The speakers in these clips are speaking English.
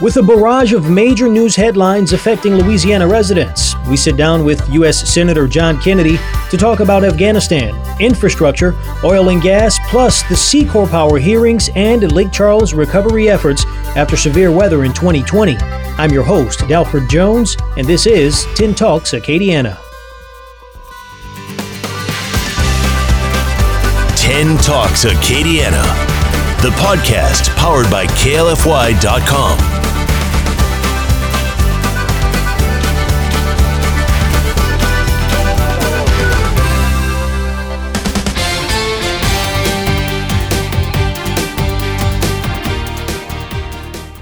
With a barrage of major news headlines affecting Louisiana residents, we sit down with U.S. Senator John Kennedy to talk about Afghanistan, infrastructure, oil and gas, plus the Seacor Power hearings and Lake Charles recovery efforts after severe weather in 2020. I'm your host, Dalford Jones, and this is 10 Talks Acadiana. 10 Talks Acadiana, the podcast powered by KLFY.com.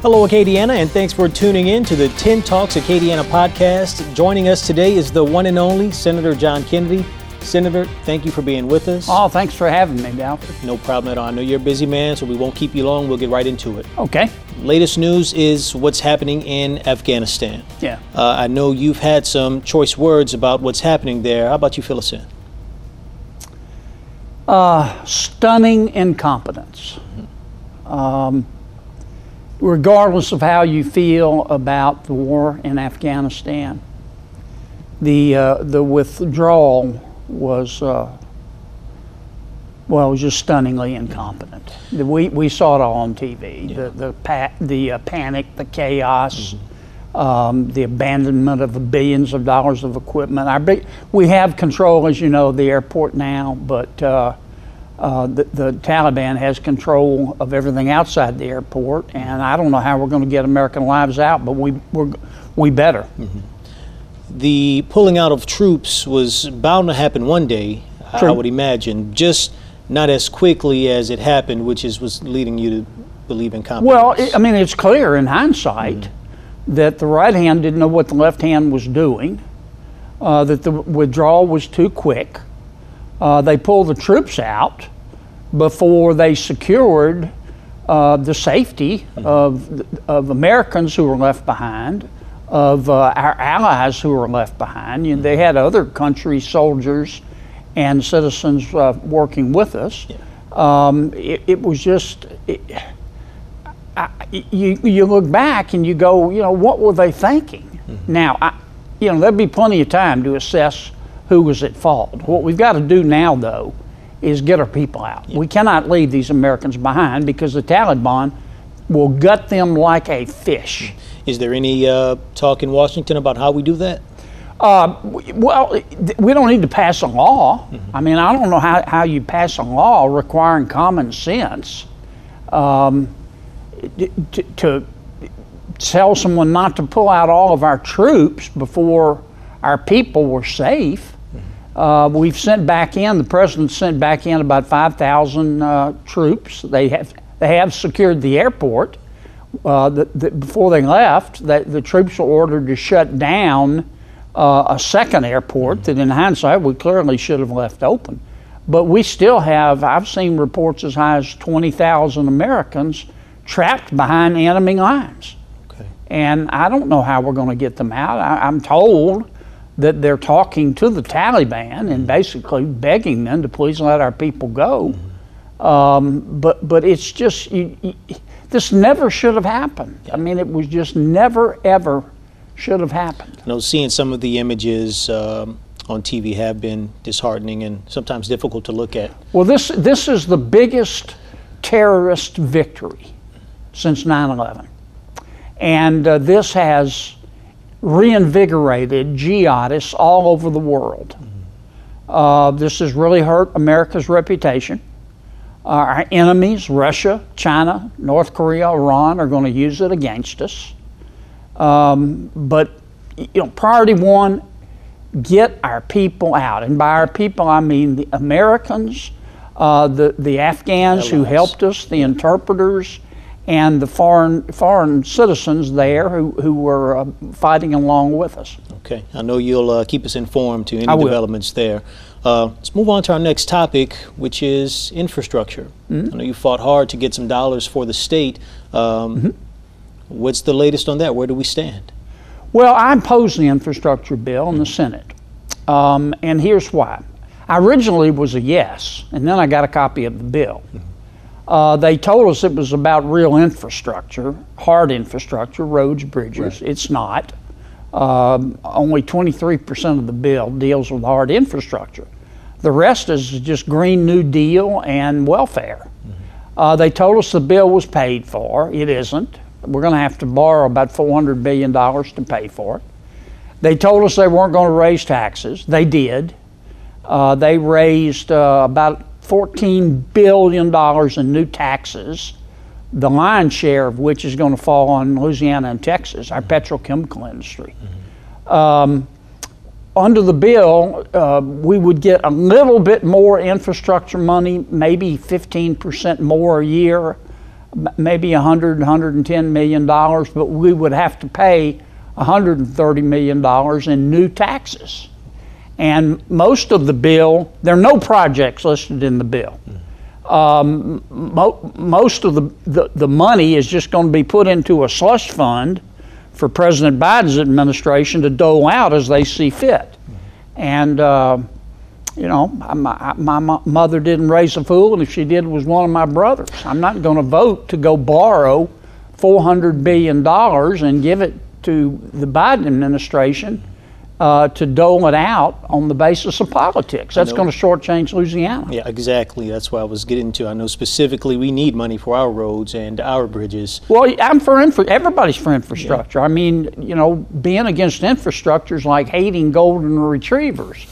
Hello, Acadiana, and thanks for tuning in to the 10 Talks Acadiana podcast. Joining us today is the one and only Senator John Kennedy. Senator, thank you for being with us. Oh, thanks for having me, Dalford. No problem at all. I know you're a busy man, so we won't keep you long. We'll get right into it. Okay. Latest news is what's happening in Afghanistan. Yeah. Uh, I know you've had some choice words about what's happening there. How about you fill us in? Uh, stunning incompetence. Mm-hmm. Um, regardless of how you feel about the war in Afghanistan, the uh, the withdrawal was uh, well, was just stunningly incompetent. We, we saw it all on TV. Yeah. The the pa- the uh, panic, the chaos, mm-hmm. um, the abandonment of billions of dollars of equipment. Our big, we have control, as you know, of the airport now, but uh, the, the, Taliban has control of everything outside the airport, and I don't know how we're going to get American lives out, but we we're, we better. Mm-hmm. The pulling out of troops was bound to happen one day, True. I would imagine, just not as quickly as it happened, which is was leading you to believe in competence. Well, it, I mean, it's clear in hindsight mm-hmm. that the right hand didn't know what the left hand was doing, uh, that the withdrawal was too quick uh, they pulled the troops out before they secured uh, the safety of, of Americans who were left behind, of uh, our allies who were left behind. You know, they had other countries, soldiers, and citizens uh, working with us. Yeah. Um, it, it, was just. It, I, you, you look back and you go, you know, what were they thinking? Mm-hmm. Now, I, you know, there'd be plenty of time to assess who was at fault. What we've got to do now, though, is get our people out. We cannot leave these Americans behind because the Taliban will gut them like a fish. Is there any uh, talk in Washington about how we do that? Uh, well, we don't need to pass a law. Mm-hmm. I mean, I don't know how, how you pass a law requiring common sense um, to, to tell someone not to pull out all of our troops before our people were safe. Uh, we've sent back in, the president sent back in about 5,000 uh, troops. They have, they have secured the airport. Uh, the, the, before they left, that the troops were ordered to shut down uh, a second airport that, in hindsight, we clearly should have left open. But we still have, I've seen reports as high as 20,000 Americans trapped behind enemy lines. Okay. And I don't know how we're going to get them out. I, I'm told that they're talking to the Taliban and basically begging them to please let our people go. Um, but but it's just you, you, this never should have happened. I mean, it was just never ever should have happened. You know, seeing some of the images. Um, on TV have been disheartening and sometimes difficult to look at. Well, this this is the biggest terrorist victory since 9/11, and uh, this has reinvigorated jihadists all over the world. Uh, this has really hurt America's reputation. Uh, our enemies, Russia, China, North Korea, Iran, are going to use it against us. Um, but you know, priority one, get our people out, and by our people I mean the Americans, uh, the the Afghans who helped us, the interpreters, and the foreign foreign citizens there who, who were uh, fighting along with us. Okay, I know you'll uh, keep us informed to any developments there. Uh, let's move on to our next topic, which is infrastructure. Mm-hmm. I know you fought hard to get some dollars for the state. Um, mm-hmm. What's the latest on that? Where do we stand? Well, I opposed the infrastructure bill in the Senate, um, and here's why. I originally was a yes, and then I got a copy of the bill. Mm-hmm. Uh, they told us it was about real infrastructure, hard infrastructure, roads, bridges. It's not. Um, only 23% of the bill deals with hard infrastructure. The rest is just Green New Deal and welfare. Uh, they told us the bill was paid for. It isn't. We're going to have to borrow about $400 billion to pay for it. They told us they weren't going to raise taxes. They did. Uh, they raised uh, about $14 billion in new taxes, the lion's share of which is going to fall on Louisiana and Texas, our petrochemical industry. Um, under the bill, uh, we would get a little bit more infrastructure money, maybe 15% more a year, maybe 100, 110 million dollars, but we would have to pay 130 million dollars in new taxes. And most of the bill, there are no projects listed in the bill. Um, mo- most of the, the, the money is just going to be put into a slush fund for President Biden's administration to dole out as they see fit. And, uh, you know, my, my mother didn't raise a fool, and if she did, it was one of my brothers. I'm not going to vote to go borrow $400 billion and give it to the Biden administration uh, to dole it out on the basis of politics. That's going to shortchange Louisiana. Yeah, exactly. That's what I was getting to. I know specifically we need money for our roads and our bridges. Well, I'm for infra- everybody's for infrastructure. I mean, you know, being against infrastructure is like hating golden retrievers.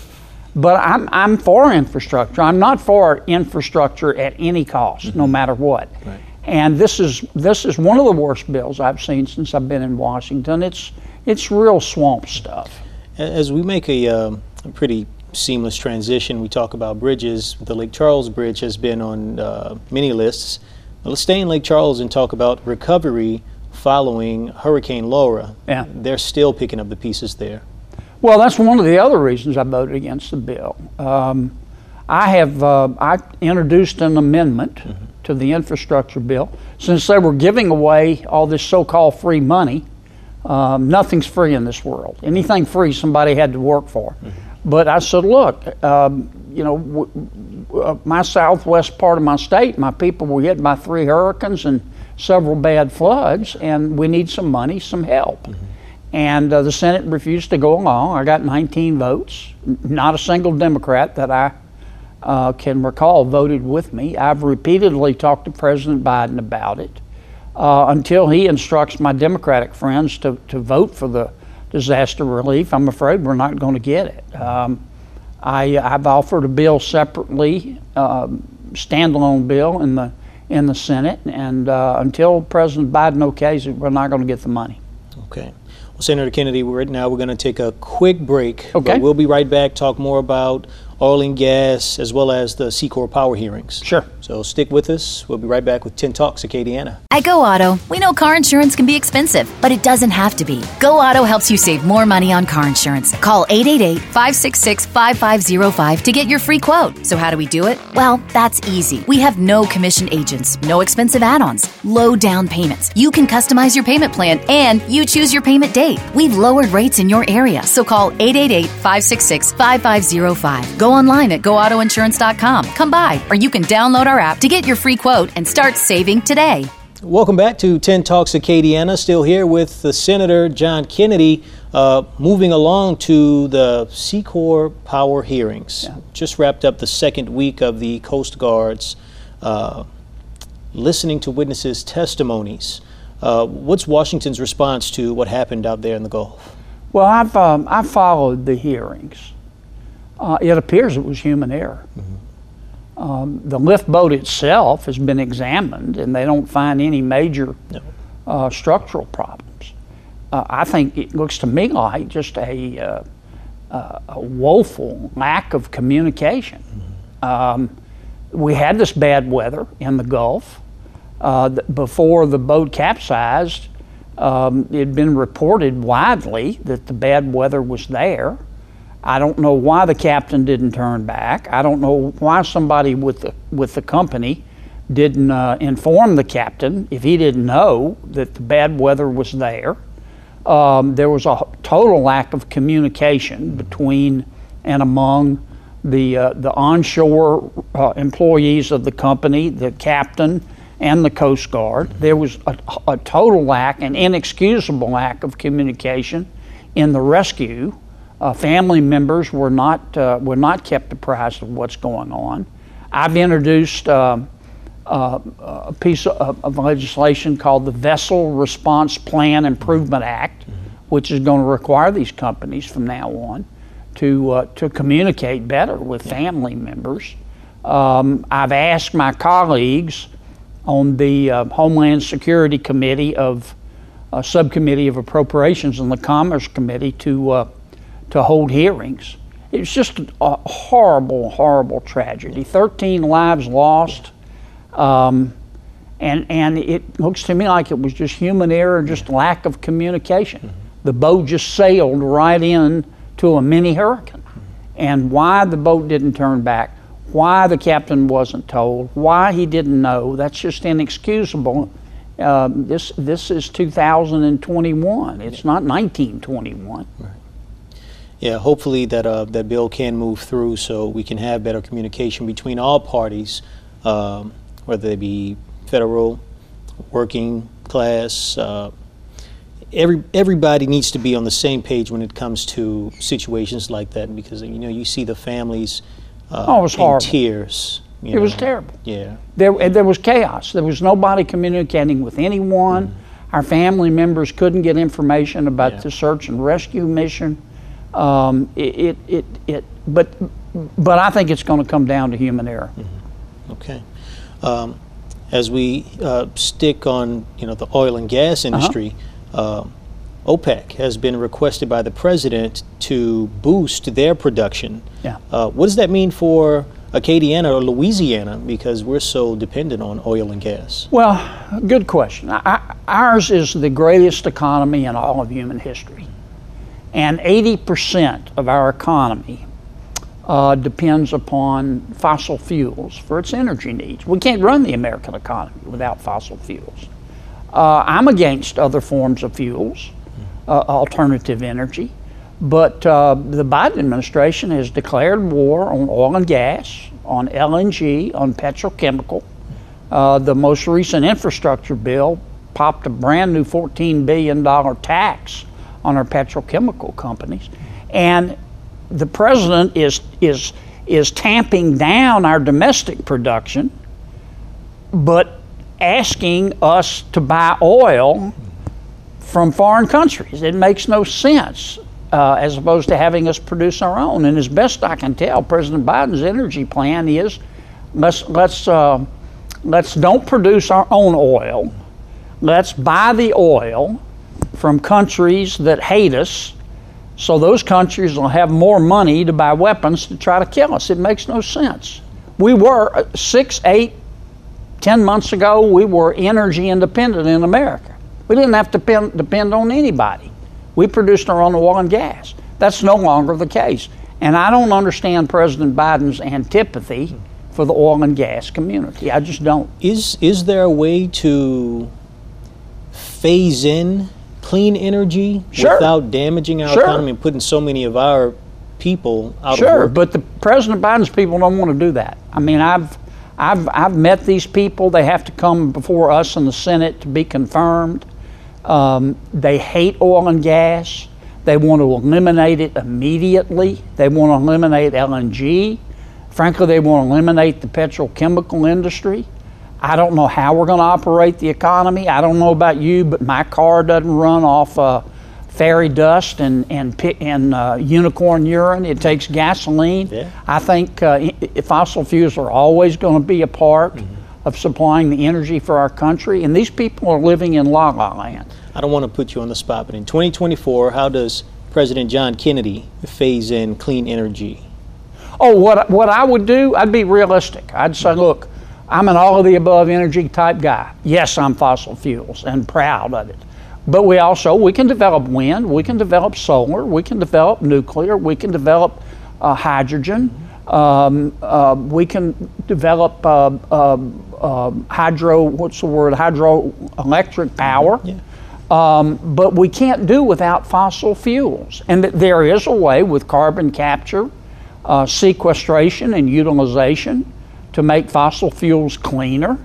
But I'm, I'm for infrastructure. I'm not for infrastructure at any cost, no matter what. Right. And this is this is one of the worst bills I've seen since I've been in Washington. It's it's real swamp stuff. As we make a, um, a pretty seamless transition, we talk about bridges. The Lake Charles Bridge has been on uh, many lists. Now, let's stay in Lake Charles and talk about recovery following Hurricane Laura. Yeah. They're still picking up the pieces there. Well, that's one of the other reasons I voted against the bill. Um, I have uh, I introduced an amendment to the infrastructure bill since they were giving away all this so-called free money. Um, nothing's free in this world. Anything free, somebody had to work for. But I said, look, um, you know, w- w- uh, my southwest part of my state, my people were hit by three hurricanes and several bad floods, and we need some money, some help. And uh, the Senate refused to go along. I got 19 votes. Not a single Democrat that I uh, can recall voted with me. I've repeatedly talked to President Biden about it uh, until he instructs my Democratic friends to, to vote for the disaster relief. I'm afraid we're not going to get it. Um, I, I've offered a bill separately, um, standalone bill in the in the Senate, and uh, until President Biden okays it, we're not going to get the money. Okay. Well, Senator Kennedy, we're, right now we're going to take a quick break. Okay. But we'll be right back, talk more about oil and gas as well as the Seacor power hearings. Sure. So stick with us. We'll be right back with 10 Talks Acadiana. At Go Auto, we know car insurance can be expensive, but it doesn't have to be. Go Auto helps you save more money on car insurance. Call 888 566 5505 to get your free quote. So, how do we do it? Well, that's easy. We have no commission agents, no expensive add ons, low down payments. You can customize your payment plan and you choose your payment date. We've lowered rates in your area, so call 888 566 5505. Go online at goautoinsurance.com. Come by, or you can download our app to get your free quote and start saving today. Welcome back to 10 Talks Acadiana. Still here with the Senator John Kennedy. Uh, moving along to the Seacor power hearings. Just wrapped up the second week of the Coast Guard's uh, listening to witnesses' testimonies. Uh, what's Washington's response to what happened out there in the Gulf? Well, I've um, I followed the hearings. Uh, it appears it was human error. Um, the lift boat itself has been examined, and they don't find any major No. uh, structural problems. Uh, I think it looks to me like just a, uh, uh, a woeful lack of communication. Um, we had this bad weather in the Gulf. Uh, before the boat capsized, um, it had been reported widely that the bad weather was there. I don't know why the captain didn't turn back. I don't know why somebody with the with the company didn't uh, inform the captain if he didn't know that the bad weather was there. Um, there was a total lack of communication between and among the uh, the onshore uh, employees of the company, the captain, and the Coast Guard. There was a, a total lack, an inexcusable lack of communication in the rescue. Uh, family members were not uh, were not kept apprised of what's going on. I've introduced uh, uh a piece of, of, legislation called the Vessel Response Plan Improvement Act, mm-hmm. which is going to require these companies from now on to uh, to communicate better with family members. Um, I've asked my colleagues on the uh, Homeland Security Committee of uh, Subcommittee of Appropriations and the Commerce Committee to uh, to hold hearings. It's just a horrible, horrible tragedy. Thirteen lives lost, um, and and it looks to me like it was just human error, just lack of communication. Mm-hmm. The boat just sailed right in to a mini hurricane, and why the boat didn't turn back why the captain wasn't told, why he didn't know, that's just inexcusable. Uh, this this is 2021. It's not 1921. Yeah, hopefully that uh, that bill can move through so we can have better communication between all parties, um, whether they be federal, working class. Uh, every everybody needs to be on the same page when it comes to situations like that because you know you see the families uh, oh, it was horrible. tears. It know. was terrible. Yeah. There, there was chaos. There was nobody communicating with anyone. Mm-hmm. Our family members couldn't get information about yeah. the search and rescue mission. Um, it, it, it, it, but, but I think it's going to come down to human error. Mm-hmm. Okay. Um, as we uh, stick on, you know, the oil and gas uh-huh. industry, uh-huh. uh, OPEC has been requested by the president to boost their production. Yeah. Uh, what does that mean for Acadiana or Louisiana because we're so dependent on oil and gas? Well, good question. I, ours is the greatest economy in all of human history. And 80% of our economy uh, depends upon fossil fuels for its energy needs. We can't run the American economy without fossil fuels. Uh, I'm against other forms of fuels uh, alternative energy. But uh, the Biden administration has declared war on oil and gas, on LNG, on petrochemical. Uh, the most recent infrastructure bill popped a brand new $14 billion tax on our petrochemical companies. And the president is, is, is tamping down our domestic production, but asking us to buy oil from foreign countries. It makes no sense uh, as opposed to having us produce our own. And as best I can tell, President Biden's energy plan is let's let's uh, let's don't produce our own oil. Let's buy the oil from countries that hate us. So those countries will have more money to buy weapons to try to kill us. It makes no sense. We were uh, six, eight, ten months ago. We were energy independent in America. We didn't have to depend, depend on anybody. We produced our own oil and gas. That's no longer the case. And I don't understand President Biden's antipathy for the oil and gas community. I just don't. Is is there a way to phase in clean energy sure. without damaging our sure. economy and putting so many of our people out sure, of work? but the President Biden's people don't want to do that. I mean, I've I've I've met these people. They have to come before us in the Senate to be confirmed. Um, they hate oil and gas. They want to eliminate it immediately. They want to eliminate LNG. Frankly, they want to eliminate the petrochemical industry. I don't know how we're going to operate the economy. I don't know about you, but my car doesn't run off uh, fairy dust and and, and uh, unicorn urine. It takes gasoline. Yeah. I think uh, fossil fuels are always going to be a part. Mm-hmm of supplying the energy for our country, and these people are living in la la land. I don't want to put you on the spot, but in 2024, how does President John Kennedy phase in clean energy? Oh, what, what I would do, I'd be realistic. I'd say, look, I'm an all of the above energy type guy. Yes, I'm fossil fuels and proud of it. But we also, we can develop wind, we can develop solar, we can develop nuclear, we can develop uh, hydrogen. Um, uh, we can develop uh, uh, uh, hydro, what's the word, hydroelectric power. Yeah. Um, but we can't do without fossil fuels. And there is a way with carbon capture, uh, sequestration, and utilization to make fossil fuels cleaner.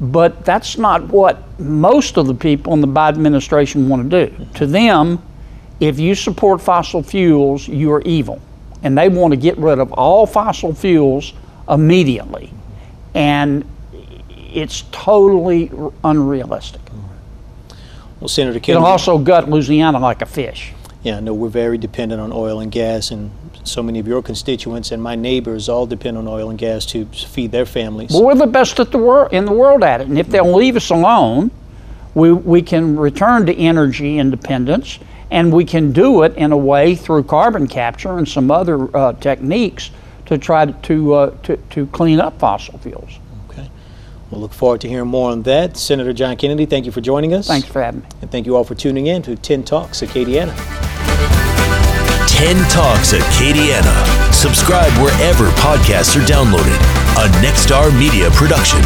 But that's not what most of the people in the Biden administration want to do. To them, if you support fossil fuels, you are evil. And they want to get rid of all fossil fuels immediately. And it's totally unrealistic. Well, Senator Kennedy. It'll also gut Louisiana like a fish. Yeah, I know we're very dependent on oil and gas, and so many of your constituents and my neighbors all depend on oil and gas to feed their families. Well, we're the best at the wor- in the world at it, and if they'll leave us alone, we, we can return to energy independence, and we can do it in a way through carbon capture and some other uh, techniques to try to, uh, to, to clean up fossil fuels. Okay. We'll look forward to hearing more on that. Senator John Kennedy, thank you for joining us. Thanks for having me. And thank you all for tuning in to 10 Talks Acadiana. 10 Talks at Acadiana. Subscribe wherever podcasts are downloaded. A Nexstar Media production.